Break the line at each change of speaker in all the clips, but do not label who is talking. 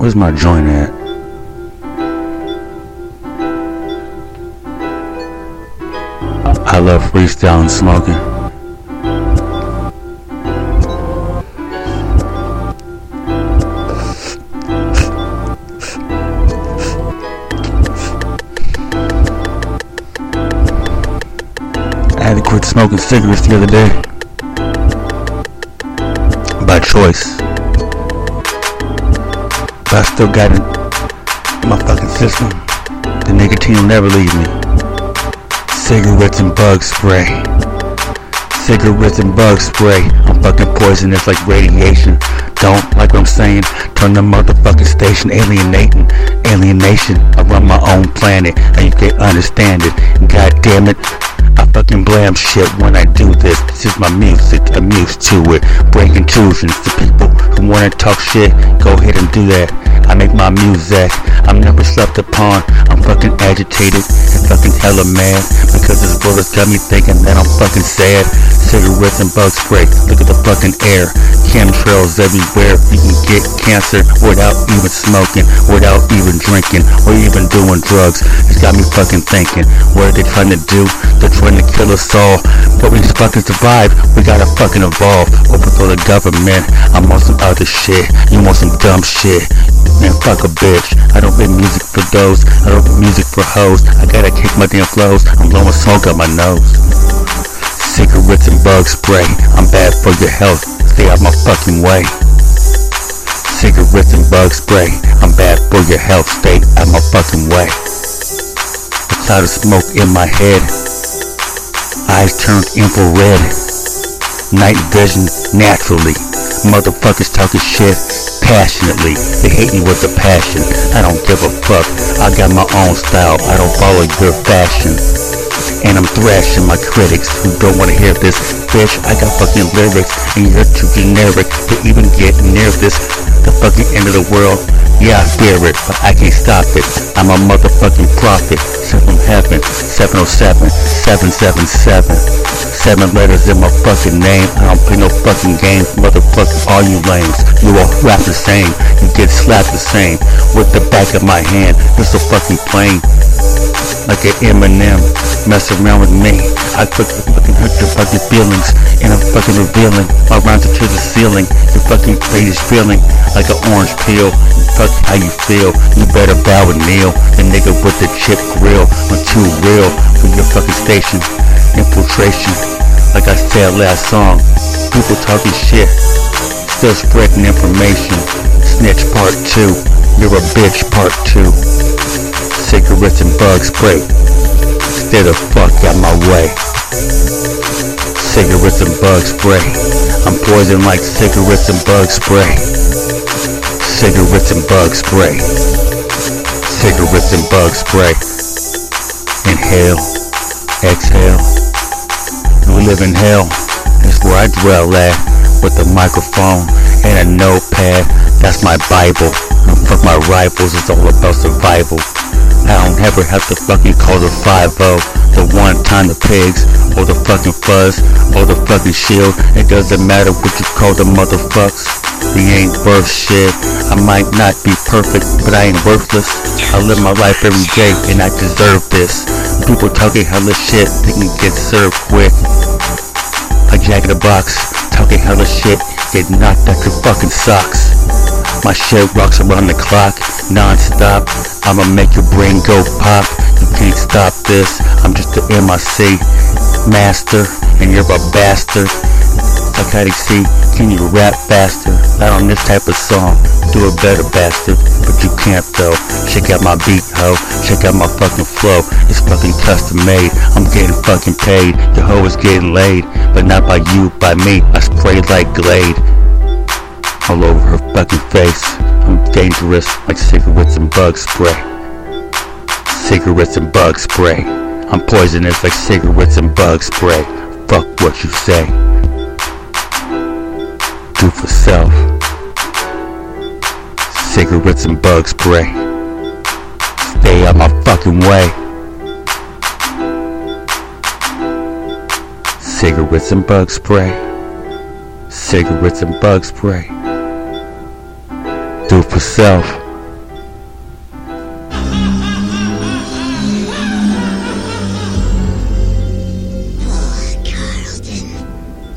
Where's my joint at? I love freestyle and smoking. I had to quit smoking cigarettes the other day. By choice. But I still got it in my fucking system. The nicotine will never leave me. Cigarettes and bug spray. Cigarettes and bug spray. I'm fucking poisonous like radiation. Don't like what I'm saying? Turn the motherfucking station alienating. Alienation. I run my own planet and you can't understand it. God damn it. I fucking blam shit when I do this. This is my music. I'm used to it. Break intrusions to people who wanna talk shit. Go ahead and do that. I make my music. I'm never slept upon. I'm fucking agitated and fucking hella mad because this world has got me thinking that I'm fucking sad. Cigarettes and bug spray. Look at the fucking air. Chemtrails everywhere. You can get cancer without even smoking, without even drinking, or even doing drugs. It's got me fucking thinking. What are they trying to do? They're trying to kill us all. But we just fucking survive. We gotta fucking evolve. Open Overthrow the government. I'm on some other shit. You want some dumb shit. Man, fuck a bitch. I don't make music for those. I don't make music for hoes. I gotta kick my damn flows. I'm blowing smoke out my nose. Cigarettes and bug spray. I'm bad for your health. Stay out my fucking way. Cigarettes and bug spray. I'm bad for your health. Stay out my fucking way. A cloud of smoke in my head. Eyes turned infrared. Night vision naturally. Motherfuckers talking shit passionately. They hate me with a passion. I don't give a fuck. I got my own style. I don't follow your fashion. And I'm thrashing my critics who don't wanna hear this. Bitch, I got fucking lyrics and you're too generic to even get near this. The fucking end of the world. Yeah, I fear it, but I can't stop it. I'm a motherfucking prophet. Sent from heaven. 707 777. Seven letters in my fucking name. I don't play no fucking games. Motherfucker, all you lames. You all rap the same. You get slapped the same. With the back of my hand. This a fucking plane. Like an Eminem. Mess around with me. I quickly fucking hurt your fucking feelings. And I'm fucking revealing. My rhymes to the ceiling. Your fucking is feeling like an orange peel. Fuck how you feel. You better bow and kneel. The nigga with the chip grill. I'm too real for your fucking station. Infiltration. Like I said last song. People talking shit. Still spreading information. Snitch part 2. You're a bitch part 2. Cigarettes and bug spray. Stay the fuck out my way. Cigarettes and bug spray. I'm poison like cigarettes and bug spray. Cigarettes and bug spray. Cigarettes and bug spray. Inhale. Exhale. We live in hell. That's where I dwell at. With a microphone and a notepad. That's my Bible. Fuck my rifles. It's all about survival. I don't ever have to fucking call the 5-0. The one time the pigs, or the fucking fuzz, or the fucking shield. It doesn't matter what you call the motherfucks. We ain't worth shit. I might not be perfect, but I ain't worthless. I live my life every day, and I deserve this. People talking hella shit, they can get served quick. A jack in the box, talking hella shit, get knocked out your fucking socks. My shit rocks around the clock, non-stop. I'ma make your brain go pop. You can't stop this. I'm just the MIC master, and you're a bastard. Psychotic can you rap faster? Not on this type of song. Do it better, bastard. But you can't though. Check out my beat, ho. Check out my fucking flow. It's fucking custom made. I'm getting fucking paid. The hoe is getting laid. But not by you, by me. I spray like Glade all over her fucking face. Dangerous like cigarettes and bug spray. Cigarettes and bug spray. I'm poisonous like cigarettes and bug spray. Fuck what you say. Do for self. Cigarettes and bug spray. Stay out my fucking way. Cigarettes and bug spray. Cigarettes and bug spray Carlton.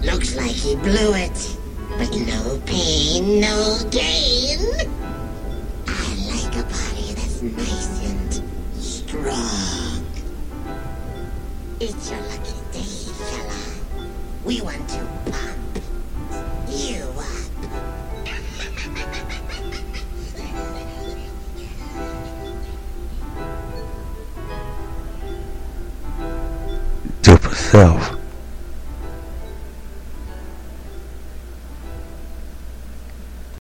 Looks like
he blew it. But no pain, no gain. I like a body that's nice and strong. It's your lucky day, fella. We want to pump you.
Super self.